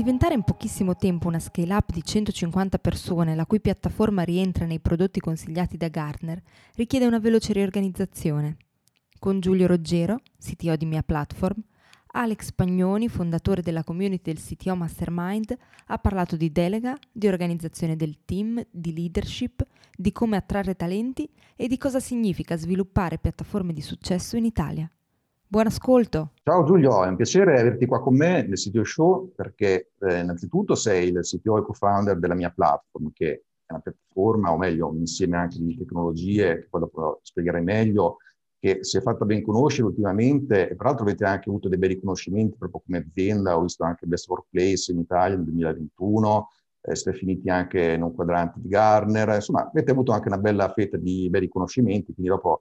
Diventare in pochissimo tempo una scale-up di 150 persone, la cui piattaforma rientra nei prodotti consigliati da Gartner, richiede una veloce riorganizzazione. Con Giulio Roggero, CTO di Mia Platform, Alex Pagnoni, fondatore della community del CTO Mastermind, ha parlato di delega, di organizzazione del team, di leadership, di come attrarre talenti e di cosa significa sviluppare piattaforme di successo in Italia. Buon ascolto. Ciao Giulio, è un piacere averti qua con me nel CTO Show perché eh, innanzitutto sei il CTO e co-founder della mia platform che è una piattaforma, o meglio, insieme anche di tecnologie che poi dopo spiegherai meglio, che si è fatta ben conoscere ultimamente e peraltro avete anche avuto dei bei riconoscimenti proprio come azienda, ho visto anche Best Workplace in Italia nel 2021, eh, siete finiti anche in un quadrante di Garner, insomma avete avuto anche una bella fetta di bei riconoscimenti, quindi dopo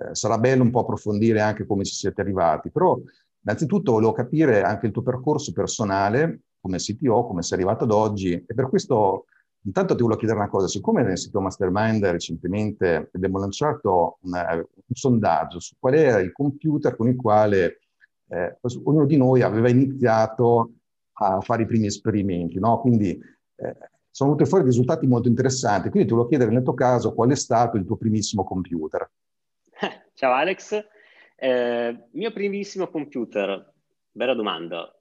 eh, sarà bello un po' approfondire anche come ci siete arrivati, però innanzitutto volevo capire anche il tuo percorso personale come CTO, come sei arrivato ad oggi e per questo intanto ti volevo chiedere una cosa, siccome nel sito Mastermind recentemente abbiamo lanciato una, un sondaggio su qual era il computer con il quale eh, ognuno di noi aveva iniziato a fare i primi esperimenti, no? quindi eh, sono venuti fuori risultati molto interessanti, quindi ti volevo chiedere nel tuo caso qual è stato il tuo primissimo computer. Ciao Alex, eh, mio primissimo computer, bella domanda.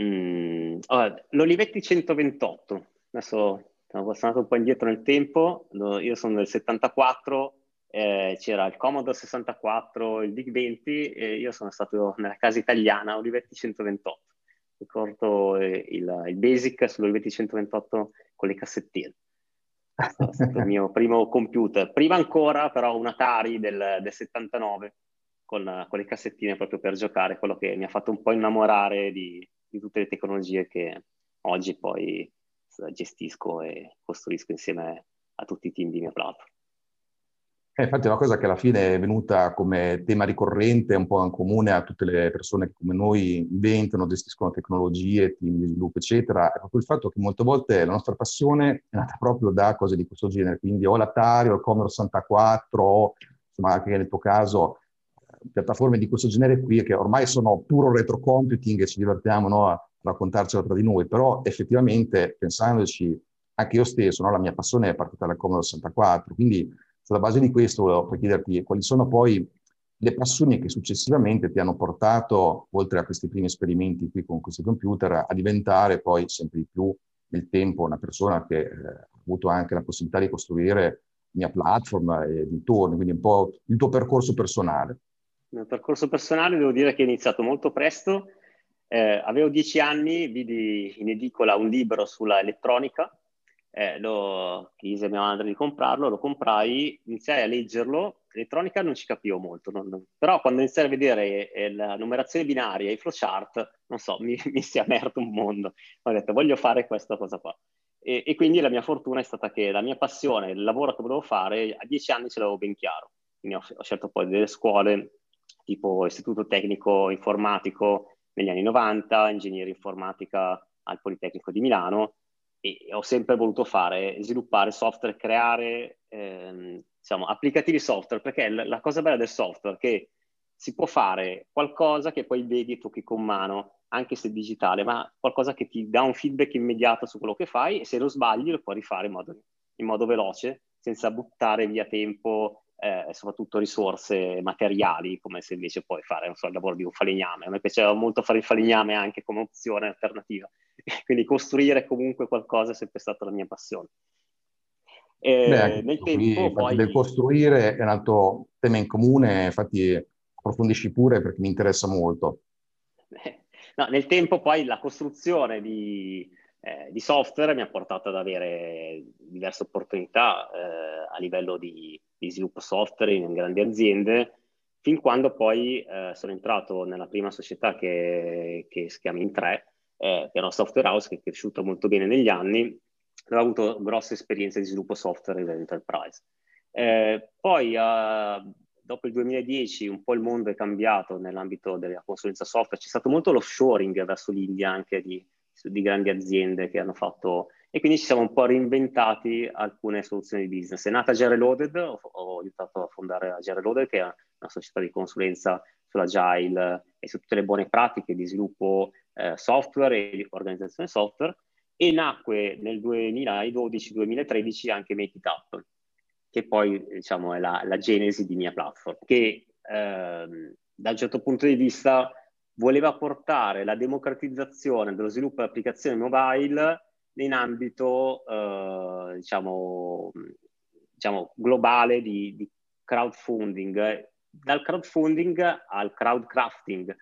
Mm, oh, L'Olivetti 128, adesso sono passato un po' indietro nel tempo, io sono del 74, eh, c'era il Commodore 64, il Big 20 e io sono stato nella casa italiana Olivetti 128. Ricordo eh, il, il Basic sull'Olivetti 128 con le cassettine il mio primo computer. Prima ancora, però, un Atari del, del 79 con, con, le cassettine proprio per giocare, quello che mi ha fatto un po' innamorare di, di tutte le tecnologie che oggi poi gestisco e costruisco insieme a tutti i team di mia platform. Eh, infatti è una cosa che alla fine è venuta come tema ricorrente, un po' in comune a tutte le persone che come noi inventano, gestiscono tecnologie, team di sviluppo, eccetera, è proprio il fatto che molte volte la nostra passione è nata proprio da cose di questo genere, quindi o l'Atari o il Commodore 64 o insomma anche nel tuo caso piattaforme di questo genere qui che ormai sono puro retro computing e ci divertiamo no, a raccontarcelo tra di noi, però effettivamente pensandoci anche io stesso, no, la mia passione è partita dal Commodore 64, quindi sulla base di questo volevo chiederti quali sono poi le passioni che successivamente ti hanno portato, oltre a questi primi esperimenti qui con questi computer, a diventare poi sempre di più nel tempo una persona che eh, ha avuto anche la possibilità di costruire mia platform e dintorni, quindi un po' il tuo percorso personale. Il mio percorso personale devo dire che è iniziato molto presto. Eh, avevo dieci anni, vidi in edicola un libro sulla elettronica eh, lo chiese mia madre di comprarlo, lo comprai, iniziai a leggerlo, elettronica non ci capivo molto, non, però quando iniziai a vedere eh, la numerazione binaria i flowchart, non so, mi, mi si è aperto un mondo, ho detto voglio fare questa cosa qua. E, e, quindi la mia fortuna è stata che la mia passione, il lavoro che volevo fare, a dieci anni ce l'avevo ben chiaro. Quindi ho, ho scelto poi delle scuole tipo Istituto Tecnico Informatico negli anni 90, Ingegneria Informatica al Politecnico di Milano e ho sempre voluto fare, sviluppare software, creare ehm, diciamo, applicativi software, perché la, cosa bella del software è che si può fare qualcosa che poi vedi e tocchi con mano, anche se digitale, ma qualcosa che ti dà un feedback immediato su quello che fai e se lo sbagli lo puoi rifare in modo, in modo veloce, senza buttare via tempo eh, soprattutto risorse materiali, come se invece puoi fare so, il lavoro di un falegname. A me piaceva molto fare il falegname anche come opzione alternativa, quindi costruire comunque qualcosa è sempre stata la mia passione. E Beh, nel tempo poi... Del costruire è un altro tema in comune, infatti approfondisci pure perché mi interessa molto. No, nel tempo poi la costruzione di, eh, di software mi ha portato ad avere diverse opportunità eh, a livello di di sviluppo software in grandi aziende, fin quando poi eh, sono entrato nella prima società che, che si chiama Intre, eh, che era una software house che è cresciuta molto bene negli anni ho avuto grosse esperienze di sviluppo software in. Eh, poi, uh, dopo il 2010, un po' il mondo è cambiato nell'ambito della consulenza software. C'è stato molto l'offshoring verso l'India anche di, di grandi aziende che hanno fatto e quindi ci siamo un po' reinventati alcune soluzioni di business. È nata Gere Loaded, ho, ho aiutato a fondare Gere Loaded, che è una società di consulenza sull'agile e su tutte le buone pratiche di sviluppo eh, software e di organizzazione software e nacque nel 2012-2013 anche Make It Up, che poi diciamo, è la, la genesi di mia platform, che ehm, da un certo punto di vista voleva portare la democratizzazione dello sviluppo di applicazioni mobile in ambito eh, diciamo, diciamo, globale di, di crowdfunding, dal crowdfunding al crowdcrafting.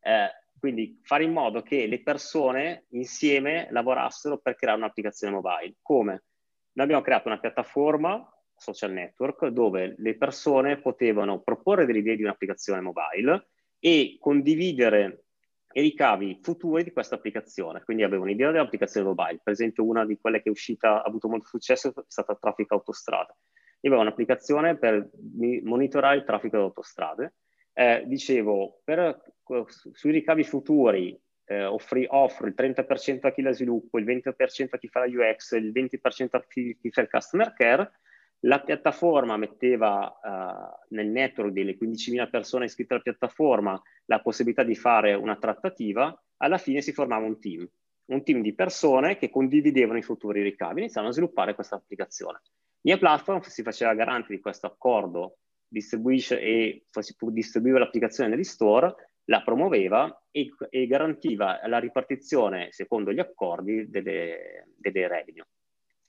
Eh, quindi fare in modo che le persone insieme lavorassero per creare un'applicazione mobile. Come? Noi abbiamo creato una piattaforma social network dove le persone potevano proporre delle idee di un'applicazione mobile e condividere i ricavi futuri di questa applicazione. Quindi avevo un'idea dell'applicazione mobile. Per esempio, una di quelle che è uscita, ha avuto molto successo, è stata Traffic Autostrada. Io avevo un'applicazione per monitorare il traffico di autostrade eh, dicevo, per, sui ricavi futuri eh, offri, offro il 30% a chi la sviluppo, il 20% a chi fa la UX, il 20% a chi, chi fa il customer care, la piattaforma metteva uh, nel network delle 15.000 persone iscritte alla piattaforma la possibilità di fare una trattativa, alla fine si formava un team, un team di persone che condividevano i futuri ricavi, iniziavano a sviluppare questa applicazione. Mia platform si faceva garante di questo accordo distribuisce e distribuiva l'applicazione negli store, la promuoveva e, e, garantiva la ripartizione secondo gli accordi delle, delle revenue.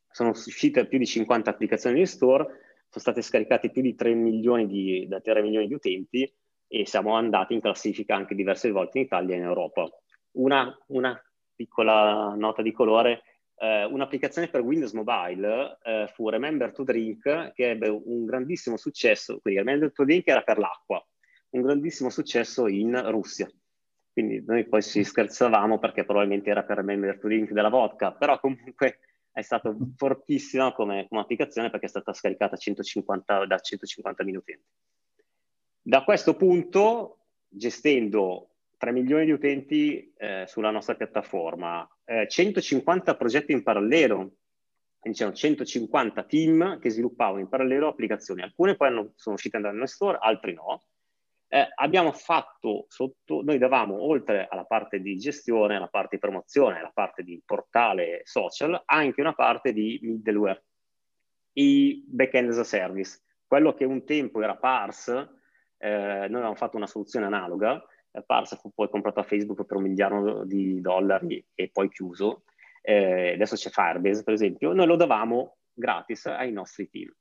Sono uscite più di 50 applicazioni negli store, sono state scaricate più di 3 milioni di, da 3 milioni di utenti e siamo andati in classifica anche diverse volte in Italia e in Europa. Una, una piccola nota di colore, eh, un'applicazione per Windows Mobile eh, fu Remember to Drink, che ebbe un grandissimo successo, quindi Remember to Drink era per l'acqua, un grandissimo successo in Russia. Quindi noi poi ci scherzavamo perché probabilmente era per Remember to Drink della vodka, però comunque è stato fortissima come, come applicazione perché è stata scaricata 150, da 150.000 utenti. Da questo punto, gestendo 3 milioni di utenti eh, sulla nostra piattaforma, eh, 150 progetti in parallelo, c'erano 150 team che sviluppavano in parallelo applicazioni. Alcune poi hanno, sono uscite dal nostro store, altre no. Eh, abbiamo fatto sotto, noi davamo oltre alla parte di gestione, alla parte di promozione, alla parte di portale social, anche una parte di middleware, i backend as a service. Quello che un tempo era parse, eh, noi avevamo fatto una soluzione analoga, Parse fu poi comprato a Facebook per un miliardo di dollari e poi chiuso. Eh, adesso c'è Firebase, per esempio. Noi lo davamo gratis ai nostri team.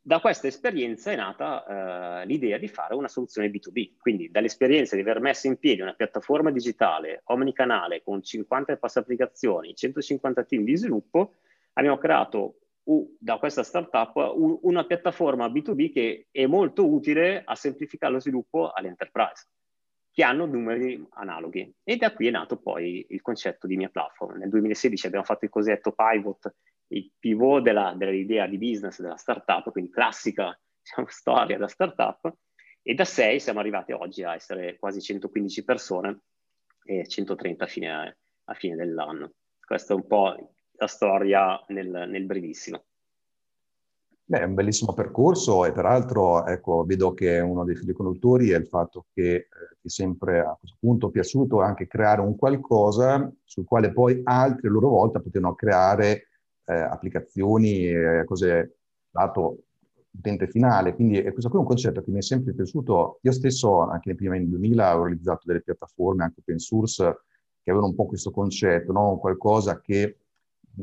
Da questa esperienza è nata eh, l'idea di fare una soluzione B2B, quindi dall'esperienza di aver messo in piedi una piattaforma digitale omnicanale con 50 e applicazioni, 150 team di sviluppo, abbiamo creato uh, da questa startup uh, una piattaforma B2B che è molto utile a semplificare lo sviluppo all'enterprise che hanno numeri analoghi. E da qui è nato poi il concetto di mia platform. Nel 2016 abbiamo fatto il cosiddetto pivot, il pivot della, dell'idea di business della startup, quindi classica diciamo, storia da startup, e da 6 siamo arrivati oggi a essere quasi 115 persone e 130 a fine, a fine dell'anno. Questa è un po' la storia nel, nel brevissimo. Beh, è un bellissimo percorso e peraltro ecco, vedo che uno dei fili conduttori è il fatto che eh, è sempre a questo punto piaciuto anche creare un qualcosa sul quale poi altri a loro volta potevano creare eh, applicazioni, eh, cose dato utente finale. Quindi è questo qui è un concetto che mi è sempre piaciuto. Io stesso anche nei primi anni 2000 ho realizzato delle piattaforme anche open source che avevano un po' questo concetto, no? qualcosa che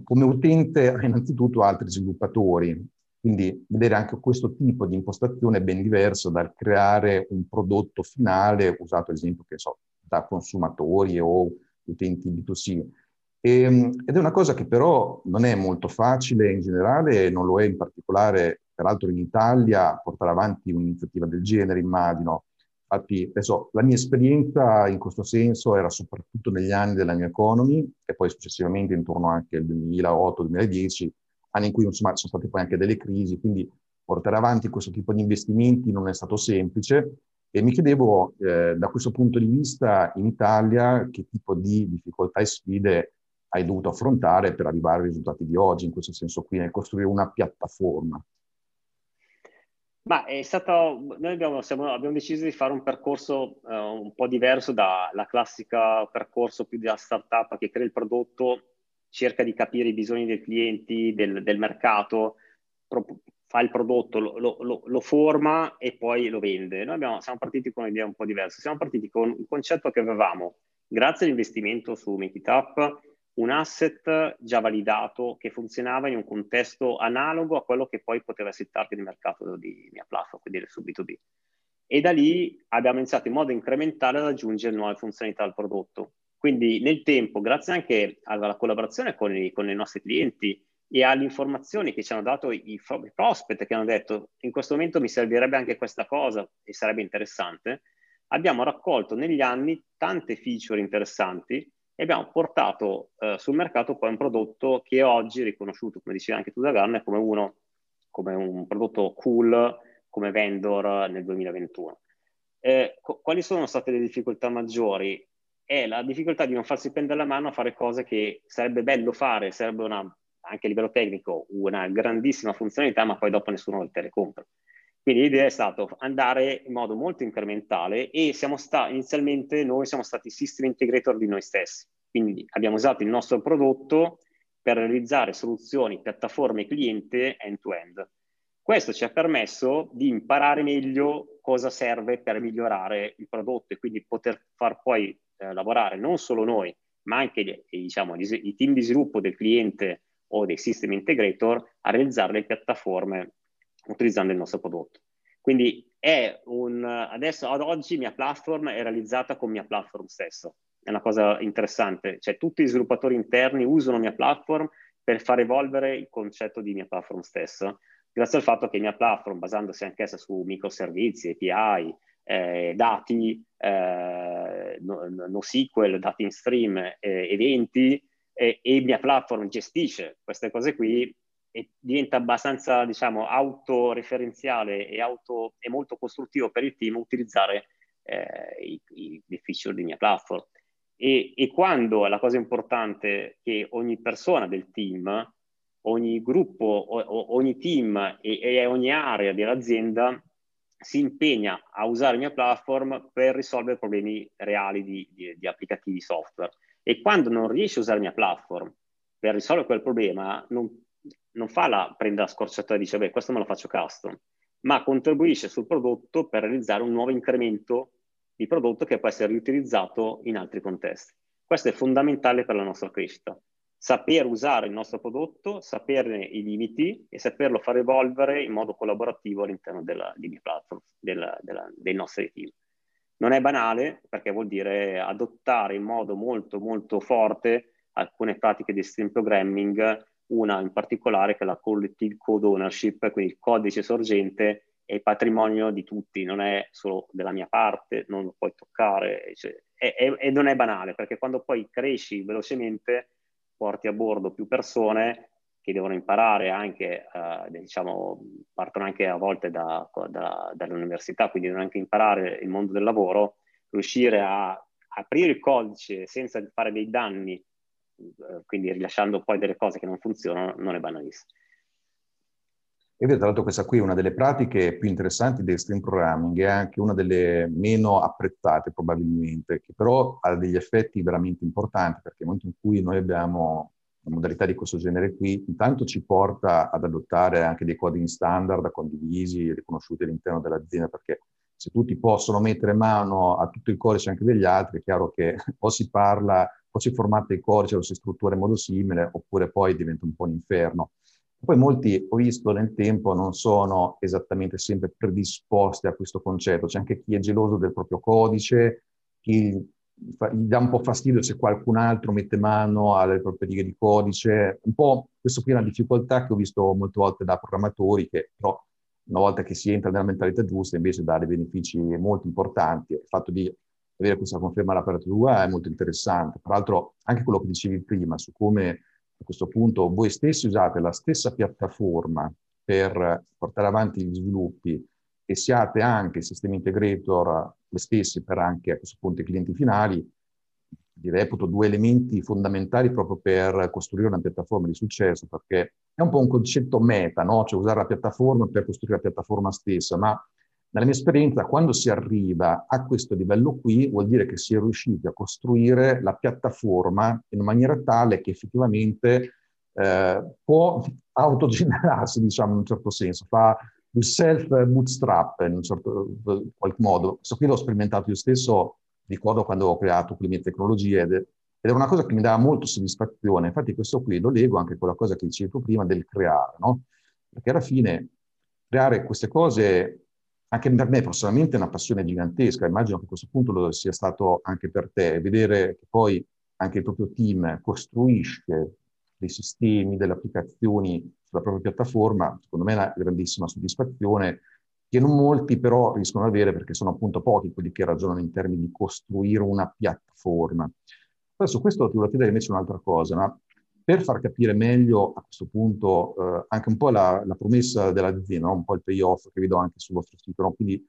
come utente innanzitutto altri sviluppatori quindi vedere anche questo tipo di impostazione è ben diverso dal creare un prodotto finale usato ad esempio so, da consumatori o utenti B2C. E, ehm, ed è una cosa che però non è molto facile in generale, non lo è in particolare, peraltro in Italia, portare avanti un'iniziativa del genere, immagino. Infatti, adesso, la mia esperienza in questo senso era soprattutto negli anni della New Economy e poi successivamente intorno anche al 2008-2010, anni in cui insomma, sono state poi anche delle crisi, quindi portare avanti questo tipo di investimenti non è stato semplice e mi chiedevo eh, da questo punto di vista in Italia che tipo di difficoltà e sfide hai dovuto affrontare per arrivare ai risultati di oggi, in questo senso qui, nel costruire una piattaforma. Ma è stato, noi abbiamo, siamo, abbiamo, deciso di fare un percorso uh, un po' diverso dalla classica percorso più da startup che crea il prodotto, cerca di capire i bisogni dei clienti, del, del mercato, pro, fa il prodotto, lo, lo, lo, forma e poi lo vende. Noi abbiamo, siamo partiti con un'idea un po' diversa, siamo partiti con un concetto che avevamo, grazie all'investimento su Make un asset già validato che funzionava in un contesto analogo a quello che poi poteva essere il target di mercato di mia platform, quindi su B2B. E da lì abbiamo iniziato in modo incrementale ad aggiungere nuove funzionalità al prodotto. Quindi nel tempo, grazie anche alla collaborazione con i, con i nostri clienti e alle informazioni che ci hanno dato i, i prospect che hanno detto in questo momento mi servirebbe anche questa cosa e sarebbe interessante, abbiamo raccolto negli anni tante feature interessanti e abbiamo portato eh, sul mercato poi un prodotto che oggi è riconosciuto, come dicevi anche tu da Garner, come, uno, come un prodotto cool come vendor nel 2021. Eh, co- quali sono state le difficoltà maggiori? È la difficoltà di non farsi prendere la mano a fare cose che sarebbe bello fare, sarebbe una, anche a livello tecnico una grandissima funzionalità, ma poi dopo nessuno te le compra. Quindi l'idea è stata andare in modo molto incrementale e stati, inizialmente noi siamo stati system integrator di noi stessi. Quindi abbiamo usato il nostro prodotto per realizzare soluzioni, piattaforme cliente end-to-end. Questo ci ha permesso di imparare meglio cosa serve per migliorare il prodotto e quindi poter far poi eh, lavorare non solo noi, ma anche gli, diciamo, i team di sviluppo del cliente o dei system integrator a realizzare le piattaforme utilizzando il nostro prodotto. Quindi è un, adesso ad oggi mia platform è realizzata con mia platform stesso. È una cosa interessante, cioè tutti gli sviluppatori interni usano mia platform per far evolvere il concetto di mia platform stessa, grazie al fatto che mia platform, basandosi anch'essa su microservizi, API, eh, dati, eh, NoSQL, dati in stream, eh, eventi, e mia platform gestisce queste cose qui, e diventa abbastanza, diciamo, autoreferenziale e, auto, e molto costruttivo per il team utilizzare eh, i, i, i, feature di mia platform. E, e quando la cosa importante che ogni persona del team, ogni gruppo, o, ogni team e, e ogni area dell'azienda si impegna a usare mia platform per risolvere problemi reali di, di, di applicativi software. E quando non riesce a usare mia platform per risolvere quel problema, non, non fa la, prende la scorciatoia e dice, beh, questo me lo faccio custom, ma contribuisce sul prodotto per realizzare un nuovo incremento di prodotto che può essere riutilizzato in altri contesti. Questo è fondamentale per la nostra crescita. Saper usare il nostro prodotto, saperne i limiti e saperlo far evolvere in modo collaborativo all'interno della, di platform, della, della, dei nostri team. Non è banale perché vuol dire adottare in modo molto molto forte alcune pratiche di stream programming una in particolare che è la collective code ownership, quindi il codice sorgente è il patrimonio di tutti, non è solo della mia parte, non lo puoi toccare, cioè, è, è, e non è banale, perché quando poi cresci velocemente porti a bordo più persone che devono imparare anche, uh, diciamo, partono anche a volte da, da, dall'università, quindi devono anche imparare il mondo del lavoro, riuscire a aprire il codice senza fare dei danni eh, quindi rilasciando poi delle cose che non funzionano, non è banalissimo. E tra l'altro questa qui è una delle pratiche più interessanti del stream programming, è anche una delle meno apprezzate probabilmente, che però ha degli effetti veramente importanti, perché nel momento in cui noi abbiamo una modalità di questo genere qui, intanto ci porta ad adottare anche dei coding standard condivisi e riconosciuti all'interno dell'azienda, perché se tutti possono mettere mano a tutto il codice anche degli altri, è chiaro che o si parla o si formata il codice o si struttura in modo simile, oppure poi diventa un po' un inferno. Poi molti, ho visto nel tempo, non sono esattamente sempre predisposti a questo concetto. C'è anche chi è geloso del proprio codice, chi gli dà un po' fastidio se qualcun altro mette mano alle proprie righe di codice. Un po' questo qui è una difficoltà che ho visto molte volte da programmatori che però una volta che si entra nella mentalità giusta invece dà dei benefici molto importanti. Il fatto di avere questa conferma all'apertura è molto interessante. Tra l'altro anche quello che dicevi prima su come a questo punto voi stessi usate la stessa piattaforma per portare avanti gli sviluppi e siate anche sistemi integrator voi stessi per anche a questo punto i clienti finali, li reputo due elementi fondamentali proprio per costruire una piattaforma di successo, perché è un po' un concetto meta, no? cioè usare la piattaforma per costruire la piattaforma stessa, ma nella mia esperienza quando si arriva a questo livello qui vuol dire che si è riusciti a costruire la piattaforma in maniera tale che effettivamente eh, può autogenerarsi, diciamo in un certo senso, fa il self bootstrap in un certo in modo. Questo qui l'ho sperimentato io stesso ricordo quando ho creato le mie tecnologie ed, era una cosa che mi dava molto soddisfazione. Infatti questo qui lo leggo anche con la cosa che dicevi tu prima del creare, no? Perché alla fine creare queste cose, anche per me personalmente è una passione gigantesca, immagino che a questo punto lo sia stato anche per te, vedere che poi anche il proprio team costruisce dei sistemi, delle applicazioni sulla propria piattaforma, secondo me è una grandissima soddisfazione che non molti però riescono ad avere perché sono appunto pochi quelli che ragionano in termini di costruire una piattaforma. Su questo ti volevo chiedere invece un'altra cosa, ma per far capire meglio a questo punto eh, anche un po' la, la promessa dell'azienda, no? un po' il payoff che vedo anche sul vostro sito, no? quindi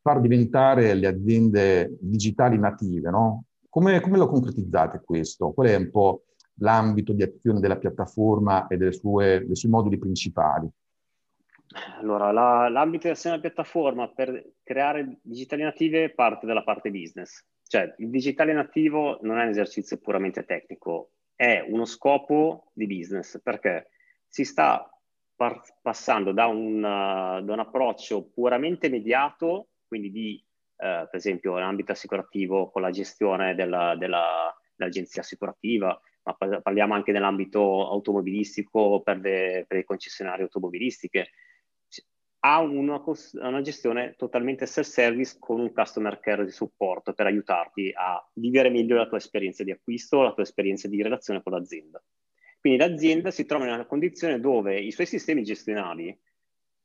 far diventare le aziende digitali native, no? come, come, lo concretizzate questo? Qual è un po' l'ambito di azione della piattaforma e dei suoi moduli principali? Allora, la, l'ambito di azione della piattaforma per creare digitali native parte dalla parte business. Cioè, il digitale nativo non è un esercizio puramente tecnico, è uno scopo di business, perché si sta par- passando da un, uh, da un, approccio puramente mediato, quindi di, uh, per esempio, nell'ambito assicurativo con la gestione della, della, dell'agenzia assicurativa, ma parliamo anche nell'ambito automobilistico per le, per le concessionarie automobilistiche, ha una, una, gestione totalmente self-service con un customer care di supporto per aiutarti a vivere meglio la tua esperienza di acquisto, la tua esperienza di relazione con l'azienda. Quindi l'azienda si trova in una condizione dove i suoi sistemi gestionali,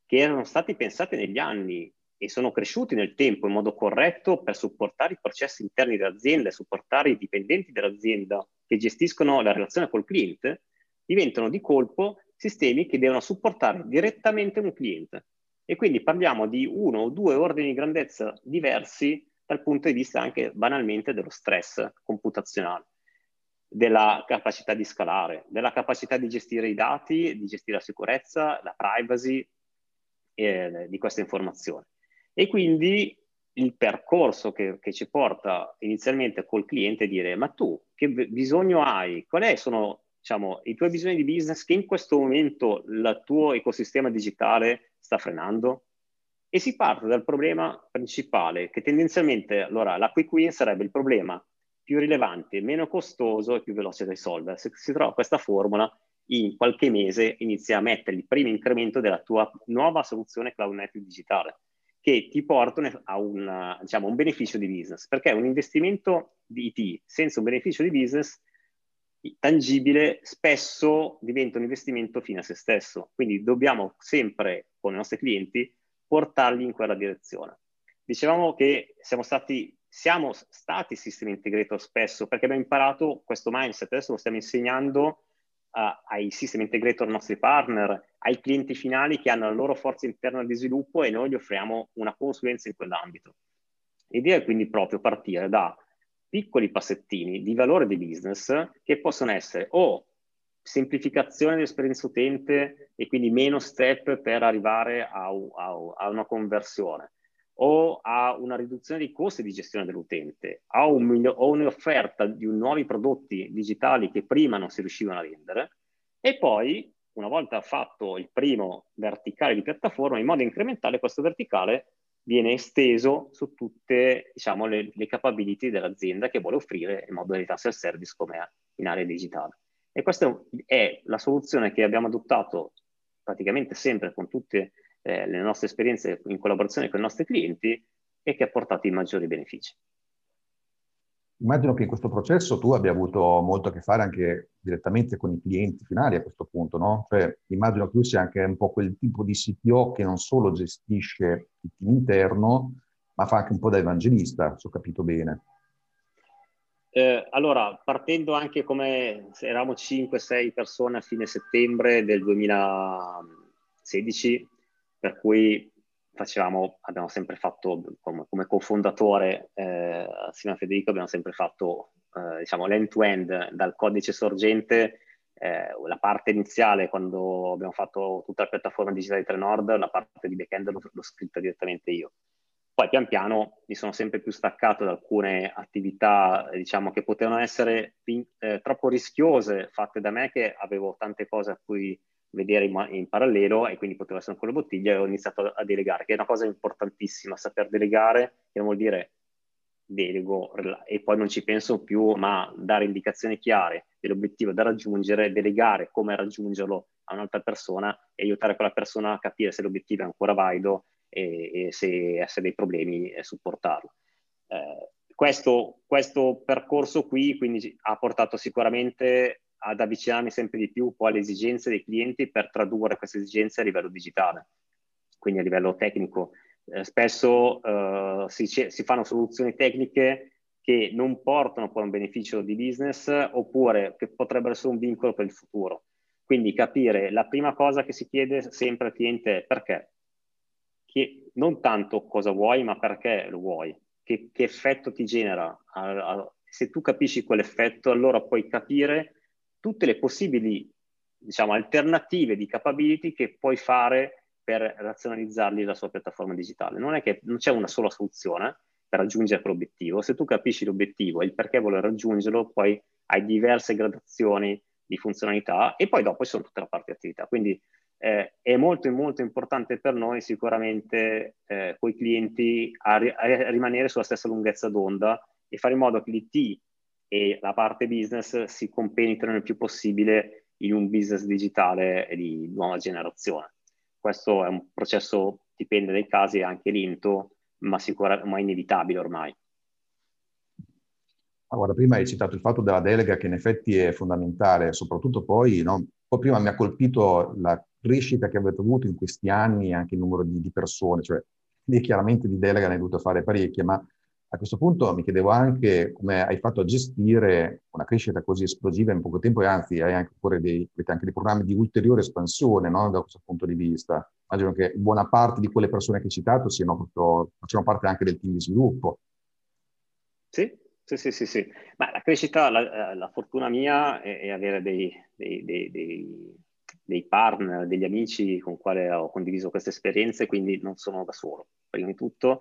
che erano stati pensati negli anni e sono cresciuti nel tempo in modo corretto per supportare i processi interni dell'azienda e supportare i dipendenti dell'azienda che gestiscono la relazione col cliente, diventano di colpo sistemi che devono supportare direttamente un cliente e quindi parliamo di uno o due ordini di grandezza diversi dal punto di vista anche banalmente dello stress computazionale, della capacità di scalare, della capacità di gestire i dati, di gestire la sicurezza, la privacy eh, di queste informazioni. E quindi il percorso che, che, ci porta inizialmente col cliente è dire ma tu che bisogno hai? Quali sono diciamo, i tuoi bisogni di business che in questo momento il tuo ecosistema digitale sta frenando? E si parte dal problema principale, che tendenzialmente, allora, la quick win sarebbe il problema più rilevante, meno costoso e più veloce da risolvere. Se si trova questa formula, in qualche mese inizia a mettere il primo incremento della tua nuova soluzione cloud native digitale, che ti portano a un, diciamo, un beneficio di business, perché un investimento di IT senza un beneficio di business tangibile spesso diventa un investimento fine a se stesso. Quindi dobbiamo sempre, con i nostri clienti, portarli in quella direzione. Dicevamo che siamo stati, siamo stati system integrator spesso perché abbiamo imparato questo mindset, adesso lo stiamo insegnando uh, ai system integrator nostri partner, ai clienti finali che hanno la loro forza interna di sviluppo e noi gli offriamo una consulenza in quell'ambito. L'idea è quindi proprio partire da piccoli passettini di valore di business che possono essere o semplificazione dell'esperienza utente e quindi meno step per arrivare a, a, a una conversione o a una riduzione dei costi di gestione dell'utente o, un, un'offerta di nuovi prodotti digitali che prima non si riuscivano a vendere e poi una volta fatto il primo verticale di piattaforma in modo incrementale questo verticale viene esteso su tutte diciamo, le, le capability dell'azienda che vuole offrire in modalità self-service come in area digitale. E questa è la soluzione che abbiamo adottato praticamente sempre con tutte eh, le nostre esperienze in collaborazione con i nostri clienti e che ha portato i maggiori benefici. Immagino che in questo processo tu abbia avuto molto a che fare anche direttamente con i clienti finali a questo punto, no? Cioè, immagino che tu sia anche un po' quel tipo di CTO che non solo gestisce il team interno, ma fa anche un po' da evangelista, se ho capito bene. Eh, allora, partendo anche come eravamo 5-6 persone a fine settembre del 2016, per cui facevamo, abbiamo sempre fatto come, come cofondatore eh, assieme a Federico, abbiamo sempre fatto eh, diciamo l'end-to-end dal codice sorgente, eh, la parte iniziale quando abbiamo fatto tutta la piattaforma digitale di Trenord, la parte di backend l'ho, l'ho scritta direttamente io. Poi pian piano mi sono sempre più staccato da alcune attività, diciamo, che potevano essere eh, troppo rischiose fatte da me, che avevo tante cose a cui vedere in, in, parallelo e quindi potevo essere con le bottiglie e ho iniziato a, a delegare, che è una cosa importantissima, saper delegare, che non vuol dire delego e poi non ci penso più, ma dare indicazioni chiare dell'obiettivo da raggiungere, delegare come raggiungerlo a un'altra persona e aiutare quella persona a capire se l'obiettivo è ancora valido e, e se ha dei problemi e supportarlo. Eh, questo, questo percorso qui quindi ha portato sicuramente ad avvicinarmi sempre di più alle esigenze dei clienti per tradurre queste esigenze a livello digitale, quindi a livello tecnico. Eh, spesso eh, si, si, fanno soluzioni tecniche che non portano poi un beneficio di business oppure che potrebbero essere un vincolo per il futuro. Quindi capire, la prima cosa che si chiede sempre al cliente è perché. Che, non tanto cosa vuoi, ma perché lo vuoi. Che, che effetto ti genera. Se tu capisci quell'effetto, allora puoi capire tutte le possibili diciamo, alternative di capability che puoi fare per razionalizzarli la sua piattaforma digitale. Non è che non c'è una sola soluzione per raggiungere quell'obiettivo. Se tu capisci l'obiettivo e il perché vuole raggiungerlo, poi hai diverse gradazioni di funzionalità e poi dopo sono tutta la parte di attività. Quindi eh, è molto, molto importante per noi sicuramente eh, con i clienti a, ri- a rimanere sulla stessa lunghezza d'onda e fare in modo che l'IT e la parte business si compenetrano il più possibile in un business digitale di nuova generazione. Questo è un processo, dipende dai casi, anche lento, ma sicuramente ma inevitabile ormai. Allora, prima hai citato il fatto della delega che in effetti è fondamentale, soprattutto poi, no? poi prima mi ha colpito la crescita che avete avuto in questi anni, anche il numero di, di persone, cioè lì chiaramente di delega ne hai dovuto fare parecchie, ma a questo punto mi chiedevo anche come hai fatto a gestire una crescita così esplosiva in poco tempo e anzi hai anche, dei, anche dei programmi di ulteriore espansione no? da questo punto di vista. Immagino che buona parte di quelle persone che hai citato siano facciano parte anche del team di sviluppo. Sì, sì, sì, sì. sì. Ma la crescita, la, la fortuna mia è, è avere dei, dei, dei, dei, partner, degli amici con i quali ho condiviso queste esperienze, quindi non sono da solo, prima di tutto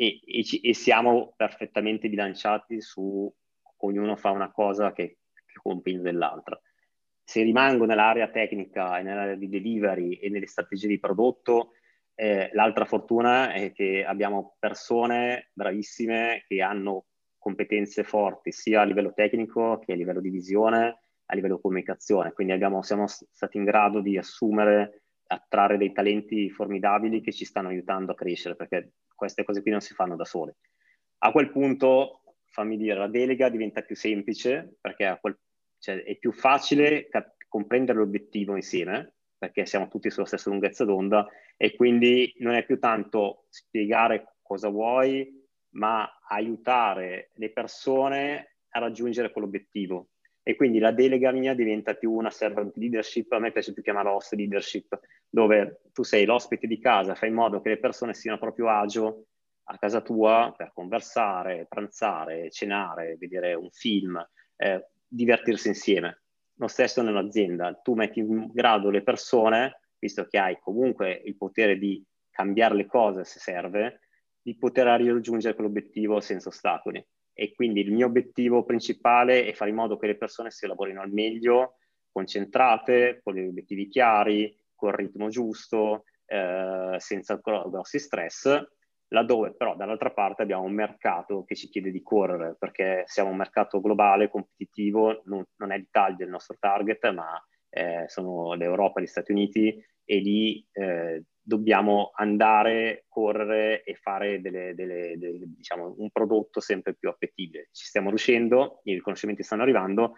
e, e, ci, e, siamo perfettamente bilanciati su ognuno fa una cosa che, che compensa dell'altra. Se rimango nell'area tecnica e nell'area di delivery e nelle strategie di prodotto, eh, l'altra fortuna è che abbiamo persone bravissime che hanno competenze forti sia a livello tecnico che a livello di visione, a livello comunicazione. Quindi abbiamo, siamo stati in grado di assumere, attrarre dei talenti formidabili che ci stanno aiutando a crescere, perché queste cose qui non si fanno da sole. A quel punto, fammi dire, la delega diventa più semplice perché quel, cioè, è più facile cap- comprendere l'obiettivo insieme perché siamo tutti sulla stessa lunghezza d'onda e quindi non è più tanto spiegare cosa vuoi, ma aiutare le persone a raggiungere quell'obiettivo. E quindi la delega mia diventa più una servant leadership, a me piace più chiamarla host leadership, dove tu sei l'ospite di casa, fai in modo che le persone siano proprio agio a casa tua per conversare, pranzare, cenare, vedere un film, eh, divertirsi insieme. Lo stesso nell'azienda, tu metti in grado le persone, visto che hai comunque il potere di cambiare le cose se serve, di poter raggiungere quell'obiettivo senza ostacoli. E quindi il mio obiettivo principale è fare in modo che le persone si lavorino al meglio, concentrate, con gli obiettivi chiari, col ritmo giusto, eh, senza grossi stress, laddove però dall'altra parte abbiamo un mercato che ci chiede di correre, perché siamo un mercato globale, competitivo, non, non è l'Italia il nostro target, ma eh, sono l'Europa gli Stati Uniti e lì eh, dobbiamo andare, correre e fare delle, delle, delle, diciamo, un prodotto sempre più appetibile. Ci stiamo riuscendo, i riconoscimenti stanno arrivando,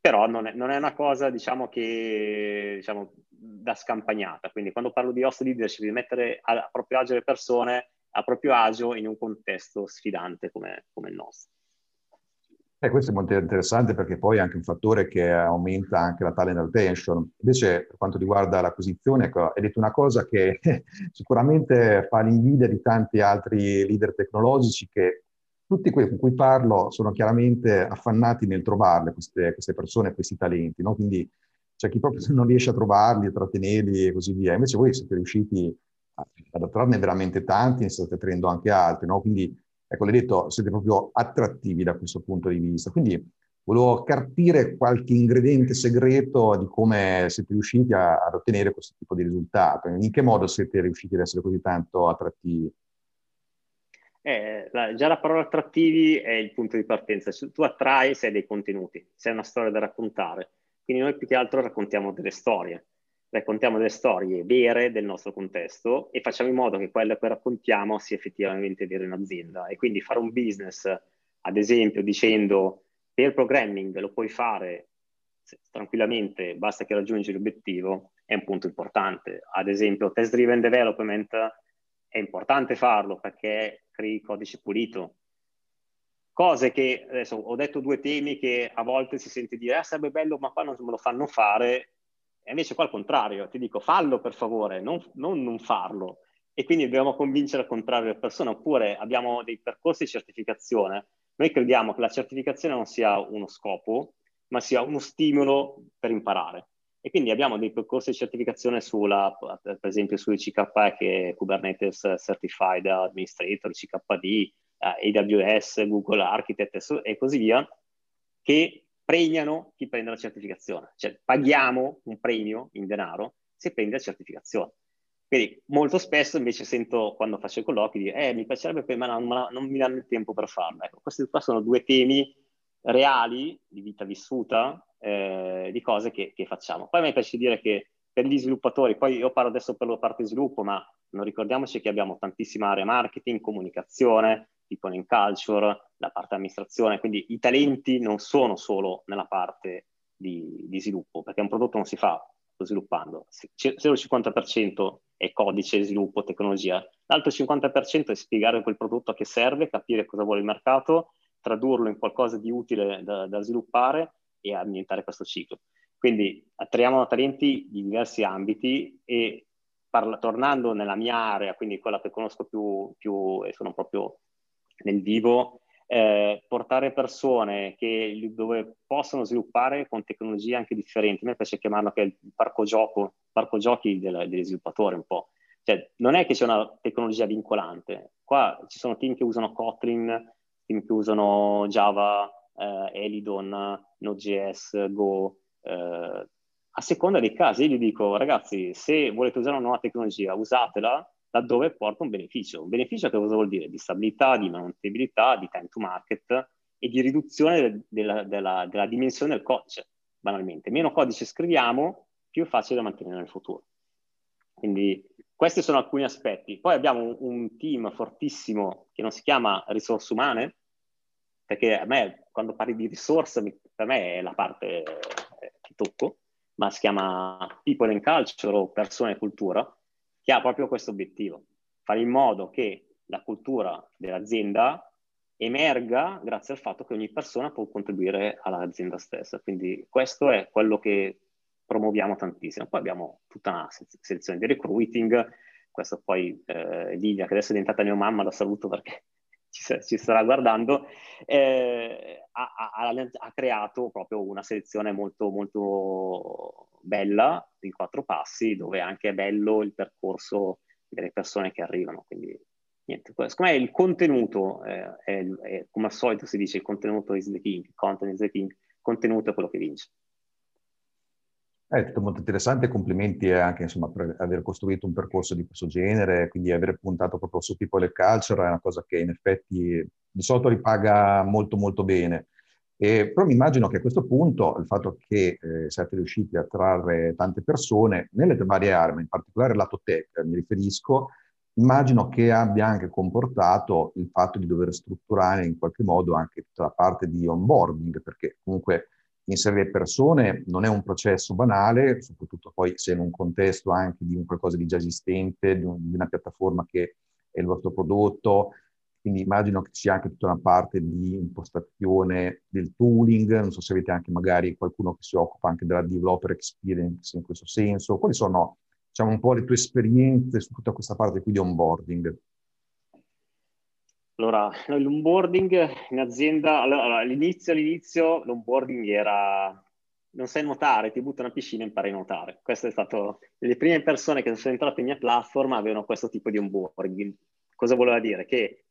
però non è, non è una cosa diciamo, che diciamo, da scampagnata. Quindi quando parlo di host leadership, di mettere a, proprio agio le persone a proprio agio in un contesto sfidante come, come il nostro. Eh, questo è molto interessante perché poi è anche un fattore che aumenta anche la talent retention. Invece, per quanto riguarda l'acquisizione, ecco, hai detto una cosa che sicuramente fa l'invidia di tanti altri leader tecnologici che tutti quelli con cui parlo sono chiaramente affannati nel trovarle, queste, queste persone, questi talenti. No? Quindi c'è chi proprio non riesce a trovarli, a trattenerli e così via. Invece voi siete riusciti ad attrarne veramente tanti e state attraendo anche altri. No? Quindi Ecco, l'hai detto, siete proprio attrattivi da questo punto di vista. Quindi volevo carpire qualche ingrediente segreto di come siete riusciti a, ad ottenere questo tipo di risultato. In che modo siete riusciti ad essere così tanto attrattivi? Eh, la, già la parola attrattivi è il punto di partenza. Tu attrai se hai dei contenuti, se hai una storia da raccontare. Quindi noi più che altro raccontiamo delle storie raccontiamo delle storie vere del nostro contesto e facciamo in modo che quello che raccontiamo sia effettivamente vero in azienda. E quindi fare un business, ad esempio, dicendo per programming lo puoi fare tranquillamente, basta che raggiungi l'obiettivo, è un punto importante. Ad esempio, test driven development è importante farlo perché crei codice pulito. Cose che adesso ho detto due temi che a volte si sente dire ah, sarebbe bello, ma qua non me lo fanno fare e invece qua al contrario, ti dico fallo per favore, non, non, non farlo. E quindi dobbiamo convincere al contrario le persone, oppure abbiamo dei percorsi di certificazione. Noi crediamo che la certificazione non sia uno scopo, ma sia uno stimolo per imparare. E quindi abbiamo dei percorsi di certificazione sulla, per esempio sui CKE che è Kubernetes Certified Administrator, CKD, eh, AWS, Google Architect e così via, che premiano chi prende la certificazione, cioè paghiamo un premio in denaro se prende la certificazione. Quindi molto spesso invece sento quando faccio i colloqui dire eh, mi piacerebbe, ma non, non mi danno il tempo per farlo. Ecco, questi qua sono due temi reali di vita vissuta, eh, di cose che, che, facciamo. Poi a me piace dire che per gli sviluppatori, poi io parlo adesso per la parte di sviluppo, ma non ricordiamoci che abbiamo tantissime aree marketing, comunicazione, people in culture, la parte amministrazione, quindi i talenti non sono solo nella parte di, di sviluppo, perché un prodotto non si fa sviluppando, solo il 50% è codice, sviluppo, tecnologia, l'altro 50% è spiegare quel prodotto a che serve, capire cosa vuole il mercato, tradurlo in qualcosa di utile da, da sviluppare e ambientare questo ciclo. Quindi attraiamo talenti di diversi ambiti e parla, tornando nella mia area, quindi quella che conosco più, più e sono proprio nel vivo, eh, portare persone che, dove possono sviluppare con tecnologie anche differenti. A me piace chiamarlo che è il parco, gioco, parco giochi del, degli sviluppatori un po'. Cioè, non è che c'è una tecnologia vincolante. Qua ci sono team che usano Kotlin, team che usano Java, eh, Elidon, Node.js, Go. Eh, a seconda dei casi, io gli dico, ragazzi, se volete usare una nuova tecnologia, usatela, laddove porta un beneficio. Un beneficio che cosa vuol dire? Di stabilità, di mantenibilità, di time to market e di riduzione della, della, della dimensione del codice, banalmente. Meno codice scriviamo, più è facile da mantenere nel futuro. Quindi questi sono alcuni aspetti. Poi abbiamo un team fortissimo che non si chiama risorse umane, perché a me, quando parli di risorse, per me è la parte che tocco, ma si chiama People and Culture o Persone e Cultura, che ha proprio questo obiettivo, fare in modo che la cultura dell'azienda emerga grazie al fatto che ogni persona può contribuire all'azienda stessa. Quindi questo è quello che promuoviamo tantissimo. Poi abbiamo tutta una selezione di recruiting, questo poi eh, Livia, che adesso è diventata mia mamma, la saluto perché ci, ci starà guardando, eh, ha, ha, ha, creato proprio una selezione molto, molto bella di quattro passi, dove anche è bello il percorso delle persone che arrivano. Quindi, niente, secondo me il contenuto, eh, è, è, come al solito si dice, il contenuto is the king, content is the king, contenuto è quello che vince. È tutto molto interessante, complimenti anche insomma, per aver costruito un percorso di questo genere, quindi aver puntato proprio su people e culture è una cosa che in effetti di solito ripaga molto molto bene. E, però mi immagino che a questo punto il fatto che eh, siate riusciti a attrarre tante persone nelle varie armi, in particolare lato tech, mi riferisco, immagino che abbia anche comportato il fatto di dover strutturare in qualche modo anche tutta la parte di onboarding, perché comunque inserire persone non è un processo banale, soprattutto poi se in un contesto anche di un qualcosa di già esistente, di, un, di una piattaforma che è il vostro prodotto, quindi immagino che ci sia anche tutta una parte di impostazione del tooling, non so se avete anche magari qualcuno che si occupa anche della developer experience in questo senso. Quali sono diciamo, un po' le tue esperienze su tutta questa parte qui di onboarding? Allora, l'onboarding in azienda, allora, all'inizio, all'inizio l'onboarding era non sai nuotare, ti butta una piscina e impari a nuotare. Queste sono state le prime persone che sono entrate in mia platform avevano questo tipo di onboarding. Cosa voleva dire? Che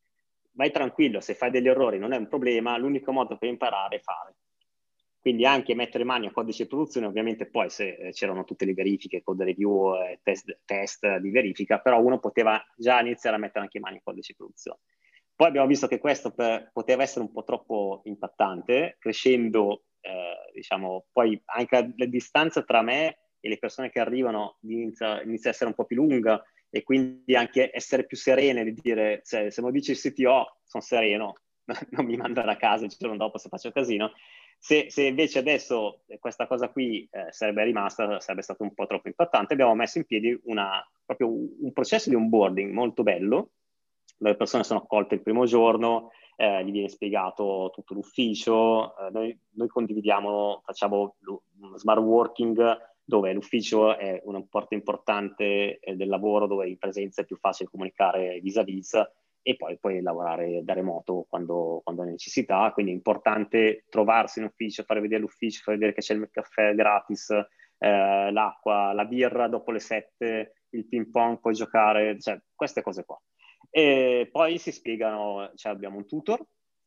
vai tranquillo, se fai degli errori non è un problema, l'unico modo per imparare è fare. Quindi anche mettere mani a codice di produzione, ovviamente poi se eh, c'erano tutte le verifiche, code review, eh, test, test, di verifica, però uno poteva già iniziare a mettere anche mani a codice di produzione. Poi abbiamo visto che questo per, poteva essere un po' troppo impattante, crescendo, eh, diciamo, poi anche la distanza tra me e le persone che arrivano inizia, inizia a essere un po' più lunga, e quindi anche essere più serene di dire, cioè, se mi dice il CTO, sono sereno, non mi mandano a casa il giorno dopo se faccio casino. Se, se invece adesso questa cosa qui eh, sarebbe rimasta, sarebbe stato un po' troppo impattante, abbiamo messo in piedi una, proprio un processo di onboarding molto bello, le persone sono accolte il primo giorno, eh, gli viene spiegato tutto l'ufficio, eh, noi, noi, condividiamo, facciamo smart working dove l'ufficio è una parte importante eh, del lavoro, dove in presenza è più facile comunicare vis-à-vis e poi puoi lavorare da remoto quando, quando hai necessità. Quindi è importante trovarsi in ufficio, fare vedere l'ufficio, fare vedere che c'è il caffè gratis, eh, l'acqua, la birra dopo le sette, il ping pong, puoi giocare, cioè queste cose qua. E poi si spiegano, cioè abbiamo un tutor,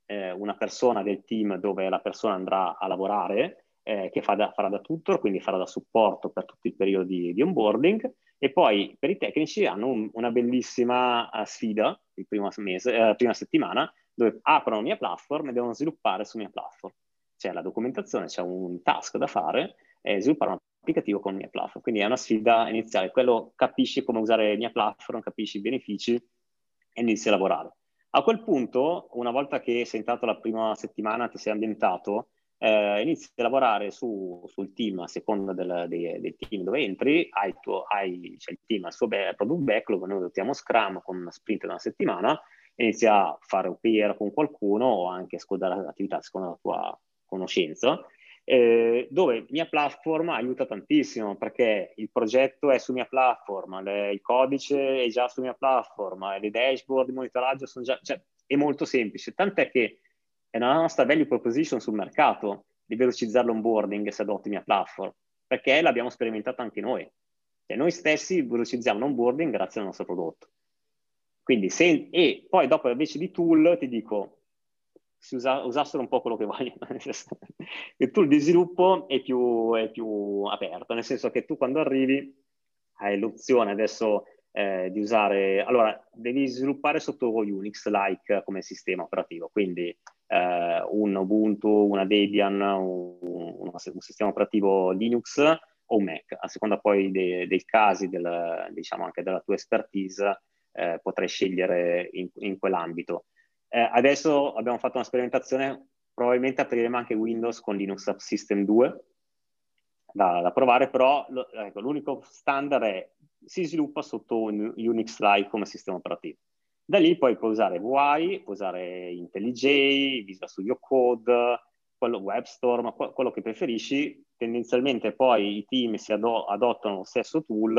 eh, una persona del team dove la persona andrà a lavorare eh, che fa da, farà da tutor, quindi farà da supporto per tutto il periodo di, di onboarding. E poi per i tecnici hanno un, una bellissima uh, sfida il primo mese, uh, prima settimana, dove aprono mia platform e devono sviluppare su mia platform. C'è la documentazione, c'è un task da fare e sviluppare un applicativo con mia platform. Quindi è una sfida iniziale. Quello capisci come usare mia platform, capisci i benefici e inizi a lavorare. A quel punto, una volta che sei entrato la prima settimana, ti sei ambientato, eh, inizi a lavorare su, sul team a seconda del, dei, dei, team dove entri, hai, tuo, hai cioè il team al suo product backlog, noi adottiamo Scrum con una sprint da una settimana, inizi a fare un peer con qualcuno o anche a scodare l'attività secondo la tua conoscenza, eh, dove mia platform aiuta tantissimo perché il progetto è su mia platform, le, il codice è già su mia platform, le dashboard di monitoraggio sono già, cioè, è molto semplice, tant'è che è una nostra value proposition sul mercato di velocizzare l'onboarding se adotti mia platform, perché l'abbiamo sperimentato anche noi. Cioè noi stessi velocizziamo l'onboarding grazie al nostro prodotto. Quindi se, e poi dopo invece di tool ti dico, si usa, usassero un po' quello che vogliono. il tool di sviluppo è più, è più aperto, nel senso che tu quando arrivi hai l'opzione adesso eh, di usare, allora devi sviluppare sotto Unix-like come sistema operativo, quindi eh, un Ubuntu, una Debian, un, un, sistema operativo Linux o un Mac, a seconda poi de, dei casi, del, diciamo anche della tua expertise, eh, potrai scegliere in, in quell'ambito. Eh, adesso abbiamo fatto una sperimentazione, probabilmente apriremo anche Windows con Linux Subsystem 2, da, da provare, però lo, ecco, l'unico standard è si sviluppa sotto un Unix-like come sistema operativo. Da lì poi puoi usare VI, puoi usare IntelliJ, Visual Studio Code, quello WebStorm, quello che preferisci. Tendenzialmente poi i team si ado- adottano lo stesso tool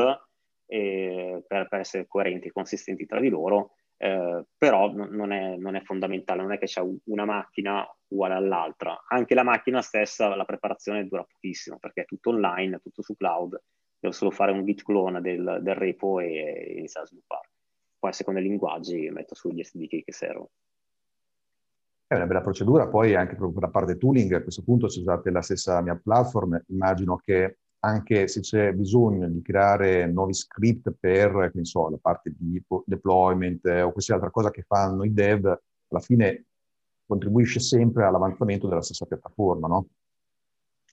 eh, per, per, essere coerenti e consistenti tra di loro, eh, però n- non, è, non, è, fondamentale, non è che c'è una macchina uguale all'altra. Anche la macchina stessa, la preparazione dura pochissimo perché è tutto online, tutto su cloud. Devo solo fare un git clone del, del repo e iniziare a sviluppare poi a seconda dei linguaggi metto su gli SDK che servono. È una bella procedura, poi anche per la parte tooling, a questo punto se usate la stessa mia platform, immagino che anche se c'è bisogno di creare nuovi script per, che so, la parte di deployment eh, o qualsiasi altra cosa che fanno i dev, alla fine contribuisce sempre all'avanzamento della stessa piattaforma, no?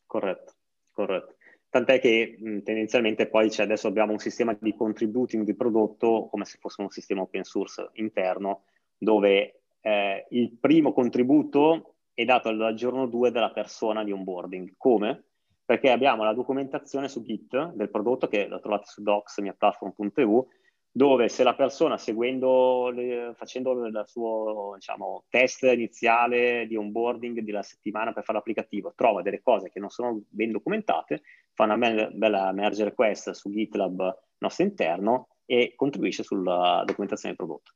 Corretto, corretto. Tant'è che mh, tendenzialmente poi c'è, adesso abbiamo un sistema di contributing di prodotto come se fosse un sistema open source interno, dove eh, il primo contributo è dato dal giorno 2 della persona di onboarding. Come? Perché abbiamo la documentazione su Git del prodotto, che lo trovate su docs.miaplatform.eu, dove se la persona seguendo, le, facendo il suo diciamo, test iniziale di onboarding della settimana per fare l'applicativo, trova delle cose che non sono ben documentate, fa una bella merge request su GitLab nostro interno e contribuisce sulla documentazione del prodotto.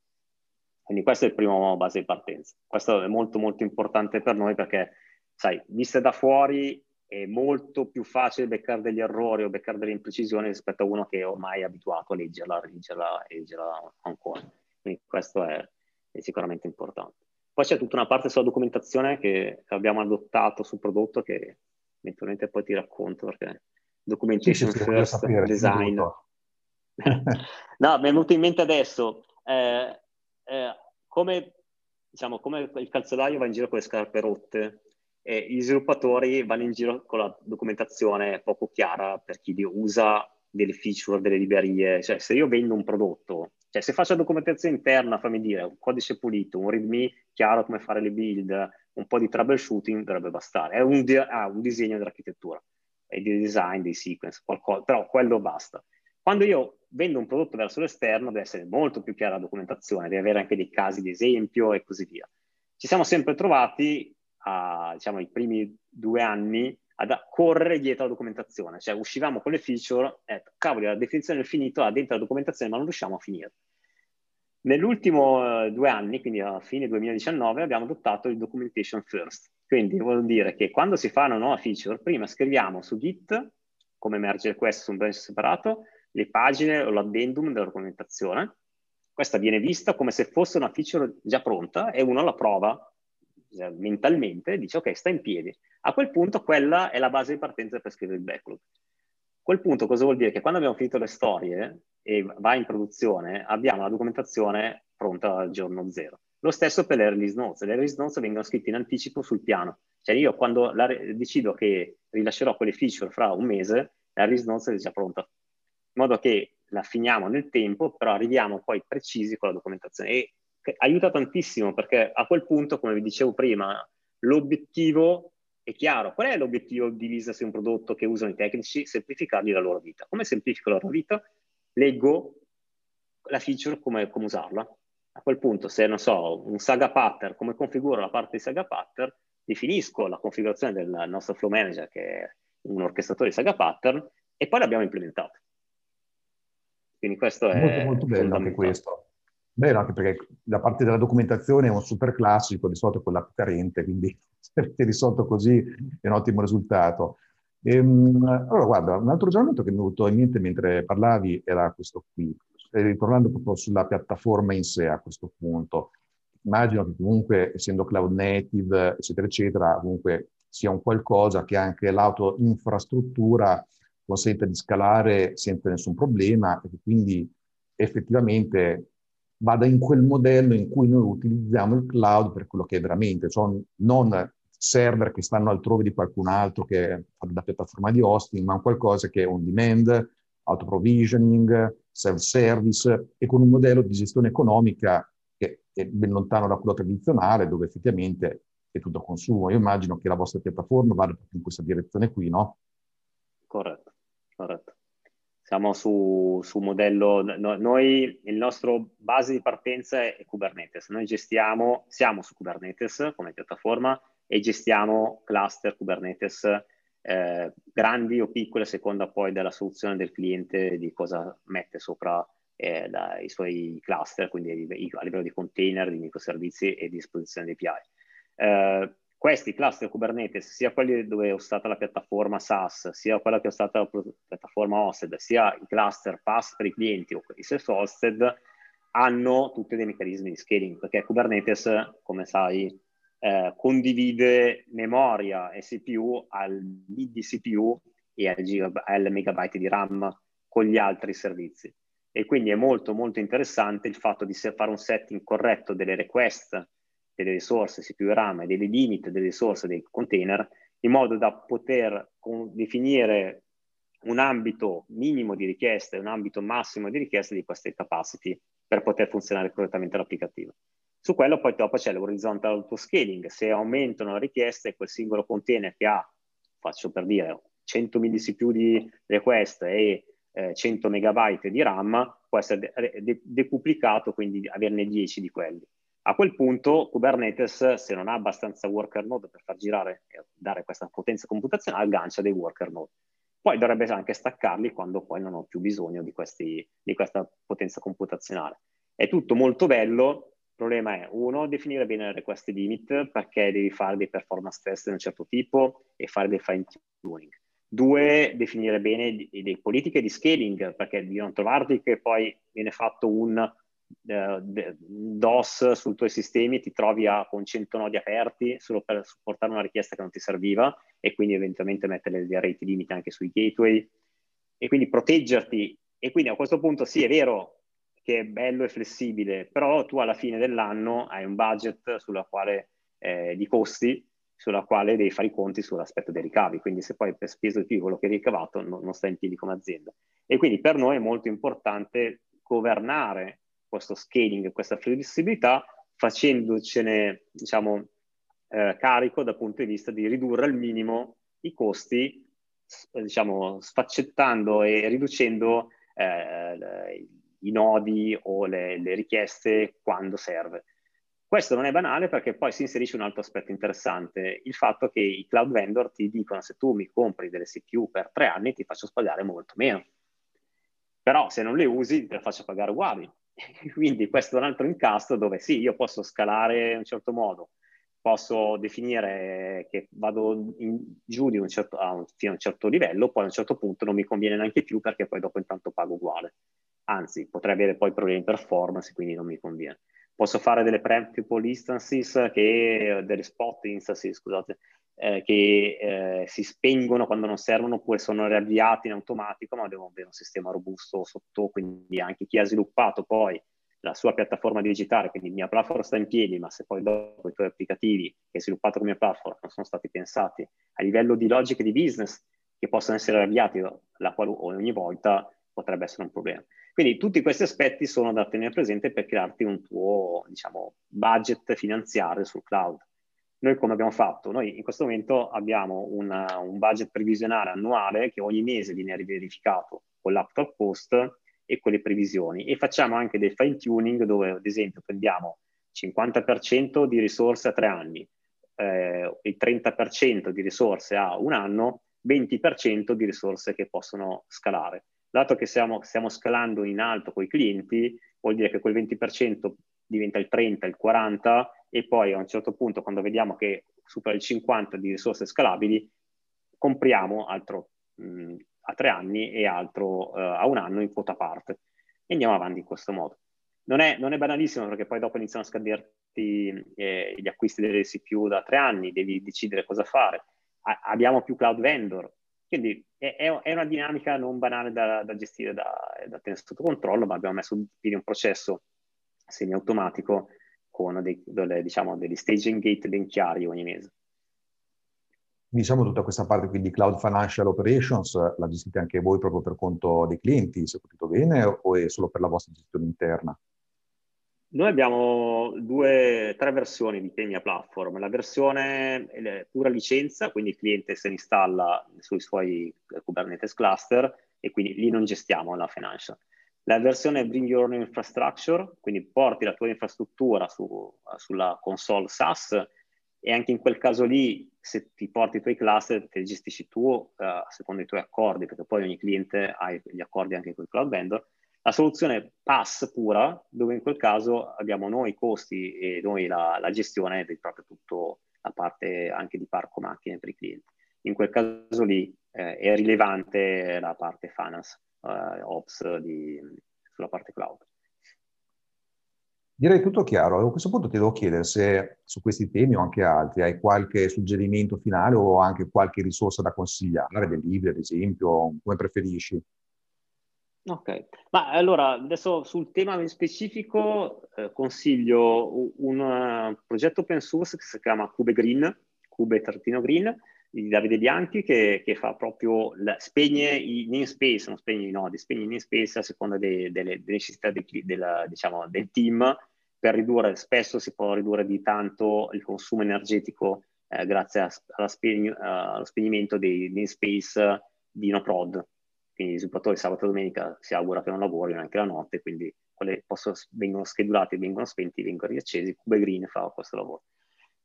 Quindi questo è il primo base di partenza. Questo è molto molto importante per noi perché, sai, viste da fuori è molto più facile beccare degli errori o beccare delle imprecisioni rispetto a uno che ormai è abituato a leggerla, a leggerla e leggerla ancora. Quindi questo è, è, sicuramente importante. Poi c'è tutta una parte sulla documentazione che abbiamo adottato sul prodotto che eventualmente poi ti racconto perché documentation sì, first, sapere, design. no, mi è venuto in mente adesso, eh, eh, come, diciamo, come il calzolaio va in giro con le scarpe rotte, e gli sviluppatori vanno in giro con la documentazione poco chiara per chi usa delle feature, delle librerie. Cioè, se io vendo un prodotto, cioè se faccio la documentazione interna, fammi dire, un codice pulito, un readme chiaro come fare le build, un po' di troubleshooting dovrebbe bastare. È un, di- ah, un disegno dell'architettura, e di design, dei sequence, qualcosa, però quello basta. Quando io vendo un prodotto verso l'esterno deve essere molto più chiara la documentazione, deve avere anche dei casi di esempio e così via. Ci siamo sempre trovati a, diciamo, i primi due anni ad correre dietro la documentazione, cioè uscivamo con le feature, eh, cavoli, la definizione del finito ha dentro la documentazione, ma non riusciamo a finire. Nell'ultimo eh, due anni, quindi a fine 2019, abbiamo adottato il documentation first. Quindi vuol dire che quando si fa una nuova feature, prima scriviamo su Git, come merge request su un branch separato, le pagine o l'addendum della documentazione. Questa viene vista come se fosse una feature già pronta e uno la prova cioè, mentalmente, dice ok, sta in piedi. A quel punto quella è la base di partenza per scrivere il backlog. A quel punto cosa vuol dire? Che quando abbiamo finito le storie e va in produzione, abbiamo la documentazione pronta al giorno zero. Lo stesso per le release notes. Le release notes vengono scritte in anticipo sul piano. Cioè io quando la, decido che rilascerò quelle feature fra un mese, la release notes è già pronta. In modo che la finiamo nel tempo, però arriviamo poi precisi con la documentazione. E aiuta tantissimo perché a quel punto, come vi dicevo prima, l'obiettivo è chiaro. Qual è l'obiettivo di business di un prodotto che usano i tecnici? Semplificargli la loro vita. Come semplifico la loro vita? Leggo la feature, come, come usarla. A quel punto, se non so, un saga pattern, come configuro la parte di saga pattern, definisco la configurazione del nostro flow manager, che è un orchestratore di saga pattern, e poi l'abbiamo implementato. Quindi questo è molto, molto bello anche questo. Bello anche perché la parte della documentazione è un super classico, di solito quella carente, quindi se avete risolto così è un ottimo risultato. Ehm, allora, guarda, un altro ragionamento che mi è venuto in mente mentre parlavi era questo qui, ritornando proprio sulla piattaforma in sé a questo punto. Immagino che comunque, essendo cloud native, eccetera, eccetera, comunque sia un qualcosa che anche l'auto-infrastruttura consente di scalare senza nessun problema e quindi effettivamente vada in quel modello in cui noi utilizziamo il cloud per quello che è veramente, cioè non server che stanno altrove di qualcun altro che fa da piattaforma di hosting, ma qualcosa che è on demand, auto provisioning, self-service e con un modello di gestione economica che è ben lontano da quello tradizionale dove effettivamente è tutto consumo. Io immagino che la vostra piattaforma vada in questa direzione qui, no? Corretto, corretto siamo su, su modello, no, noi, il nostro base di partenza è Kubernetes, noi gestiamo, siamo su Kubernetes come piattaforma e gestiamo cluster Kubernetes eh, grandi o piccole a seconda poi della soluzione del cliente di cosa mette sopra eh, la, i suoi cluster, quindi a livello di container, di microservizi e di esposizione API. Eh, questi cluster Kubernetes, sia quelli dove è stata la piattaforma SaaS, sia quella che è stata la piattaforma hosted, sia i cluster PaaS per i clienti o quelli self-hosted, hanno tutti dei meccanismi di scaling, perché Kubernetes, come sai, eh, condivide memoria e CPU al bit di CPU e al, gigab- al megabyte di RAM con gli altri servizi. E quindi è molto molto interessante il fatto di fare un setting corretto delle request delle risorse RAM e dei limiti delle risorse dei container in modo da poter definire un ambito minimo di richieste e un ambito massimo di richieste di queste capacity per poter funzionare correttamente l'applicativo. Su quello poi dopo c'è l'horizontal autoscaling, se aumentano le richieste quel singolo container che ha, faccio per dire, 100 millisecond di request e eh, 100 megabyte di RAM può essere de- de- decuplicato, quindi averne 10 di quelli. A quel punto Kubernetes, se non ha abbastanza worker node per far girare e dare questa potenza computazionale, aggancia dei worker node. Poi dovrebbe anche staccarli quando poi non ho più bisogno di, questi, di questa potenza computazionale. È tutto molto bello, il problema è, uno, definire bene le request limit perché devi fare dei performance test di un certo tipo e fare dei fine tuning. Due, definire bene le politiche di scaling, perché di non trovarti che poi viene fatto un uh, DOS sui tuoi sistemi, ti trovi a, con 100 nodi aperti solo per supportare una richiesta che non ti serviva e quindi eventualmente mettere dei rate limit anche sui gateway e quindi proteggerti. E quindi a questo punto sì, è vero che è bello e flessibile, però tu alla fine dell'anno hai un budget sulla quale, eh, di costi sulla quale devi fare i conti sull'aspetto dei ricavi, quindi se poi per speso di più quello che hai ricavato non, non sta in piedi come azienda. E quindi per noi è molto importante governare questo scaling, questa flessibilità, facendocene, diciamo, eh, carico dal punto di vista di ridurre al minimo i costi, diciamo, sfaccettando e riducendo eh, i nodi o le, le richieste quando serve. Questo non è banale perché poi si inserisce un altro aspetto interessante, il fatto che i cloud vendor ti dicono se tu mi compri delle CPU per tre anni ti faccio pagare molto meno. Però se non le usi te le faccio pagare uguali. Quindi questo è un altro incasto dove sì, io posso scalare in un certo modo, posso definire che vado in, giù di un certo, a un, fino a un certo livello, poi a un certo punto non mi conviene neanche più perché poi dopo intanto pago uguale. Anzi, potrei avere poi problemi di performance, quindi non mi conviene posso fare delle preemptible instances, che, delle spot instances, scusate, eh, che eh, si spengono quando non servono oppure sono riavviati in automatico, ma devono avere un sistema robusto sotto, quindi anche chi ha sviluppato poi la sua piattaforma digitale, quindi mio platform sta in piedi, ma se poi dopo i tuoi applicativi che hai sviluppato come platform non sono stati pensati a livello di logica di business che possono essere avviati qual- ogni volta, potrebbe essere un problema. Quindi tutti questi aspetti sono da tenere presente per crearti un tuo, diciamo, budget finanziario sul cloud. Noi come abbiamo fatto? Noi in questo momento abbiamo una, un budget previsionale annuale che ogni mese viene riverificato con l'Aptal Post e con le previsioni e facciamo anche del fine tuning dove ad esempio prendiamo 50% di risorse a tre anni, eh, il 30% di risorse a un anno, 20% di risorse che possono scalare dato che stiamo, stiamo scalando in alto con i clienti, vuol dire che quel 20% diventa il 30, il 40 e poi a un certo punto quando vediamo che supera il 50 di risorse scalabili, compriamo altro mh, a tre anni e altro uh, a un anno in quota parte e andiamo avanti in questo modo. Non è, non è banalissimo perché poi dopo iniziano a scaderti eh, gli acquisti delle CPU da tre anni, devi decidere cosa fare. A- abbiamo più cloud vendor, quindi è, è, una dinamica non banale da, da gestire, da, da, tenere sotto controllo, ma abbiamo messo in piedi un processo semi-automatico con dei, delle, diciamo, degli staging gate ben chiari ogni mese. Diciamo tutta questa parte quindi cloud financial operations la gestite anche voi proprio per conto dei clienti, se ho capito bene, o è solo per la vostra gestione interna? Noi abbiamo due, tre versioni di Kenya Platform. La versione pura licenza, quindi il cliente se ne installa sui suoi Kubernetes cluster e quindi lì non gestiamo la financial. La versione Bring Your Own Infrastructure, quindi porti la tua infrastruttura su, sulla console SaaS e anche in quel caso lì, se ti porti i tuoi cluster, te li gestisci tu uh, secondo i tuoi accordi, perché poi ogni cliente ha gli accordi anche con il cloud vendor la soluzione pass pura, dove in quel caso abbiamo noi i costi e noi la, la gestione di proprio tutto la parte anche di parco macchine per i clienti. In quel caso lì eh, è rilevante la parte finance, eh, ops di, sulla parte cloud. Direi tutto chiaro. A questo punto ti devo chiedere se su questi temi o anche altri hai qualche suggerimento finale o anche qualche risorsa da consigliare, del libro ad esempio, come preferisci. Ok, ma allora adesso sul tema specifico eh, consiglio un, un uh, progetto open source che si chiama Cube Green, Cube-Green, di Davide Bianchi che, che fa proprio, la, spegne i namespace, non spegne i nodi, spegne i namespace a seconda de, de, delle necessità de, della, diciamo, del team per ridurre, spesso si può ridurre di tanto il consumo energetico eh, grazie a, spegni, uh, allo spegnimento dei namespace di no prod. Quindi gli sviluppatori sabato e domenica si augura che non lavorino anche la notte, quindi possono, vengono schedulati, vengono spenti, vengono riaccesi. Cube Green fa questo lavoro.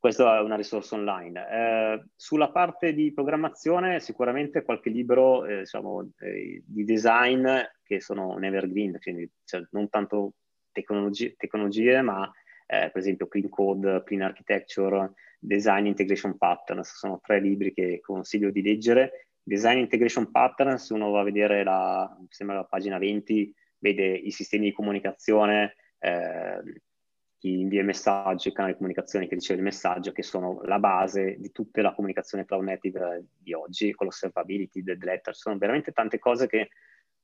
Questa è una risorsa online. Eh, sulla parte di programmazione, sicuramente qualche libro eh, diciamo, eh, di design che sono un evergreen, quindi cioè, non tanto tecnologie, tecnologie ma eh, per esempio Clean Code, Clean Architecture, Design Integration Patterns, sono tre libri che consiglio di leggere. Design Integration Patterns, uno va a vedere la, la pagina 20, vede i sistemi di comunicazione, eh, chi invia il messaggio, il canale di comunicazione che riceve il messaggio, che sono la base di tutta la comunicazione cloud native di oggi, con l'observability, del letter, sono veramente tante cose che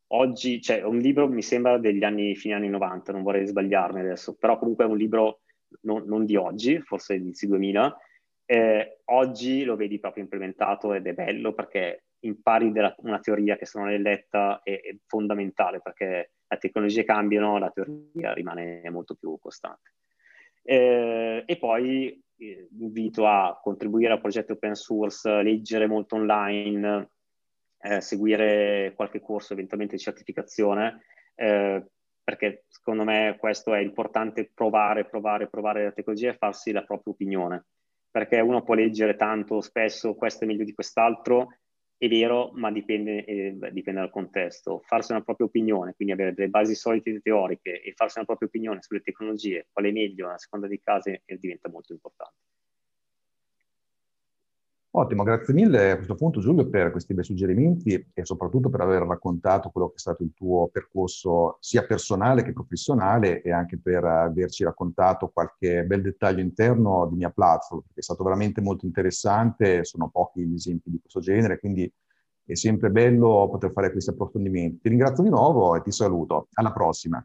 oggi, cioè un libro mi sembra degli anni, fine anni 90, non vorrei sbagliarmi adesso, però comunque è un libro non, non di oggi, forse inizi 2000, eh, oggi lo vedi proprio implementato ed è bello perché impari della, una teoria che se non è letta è, è fondamentale perché le tecnologie cambiano, la teoria rimane molto più costante. Eh, e poi eh, invito a contribuire al progetto open source, leggere molto online, eh, seguire qualche corso, eventualmente di certificazione, eh, perché secondo me questo è importante provare, provare, provare la tecnologia e farsi la propria opinione, perché uno può leggere tanto spesso questo è meglio di quest'altro è vero, ma dipende, eh, dipende, dal contesto. Farsi una propria opinione, quindi avere delle basi solide teoriche e farsi una propria opinione sulle tecnologie, qual è meglio a seconda dei casi, eh, diventa molto importante. Ottimo, grazie mille a questo punto Giulio per questi bei suggerimenti e soprattutto per aver raccontato quello che è stato il tuo percorso sia personale che professionale e anche per averci raccontato qualche bel dettaglio interno di mia platform, perché è stato veramente molto interessante, sono pochi gli esempi di questo genere, quindi è sempre bello poter fare questi approfondimenti. Ti ringrazio di nuovo e ti saluto. Alla prossima.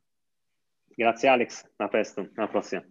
Grazie Alex, a presto, alla prossima.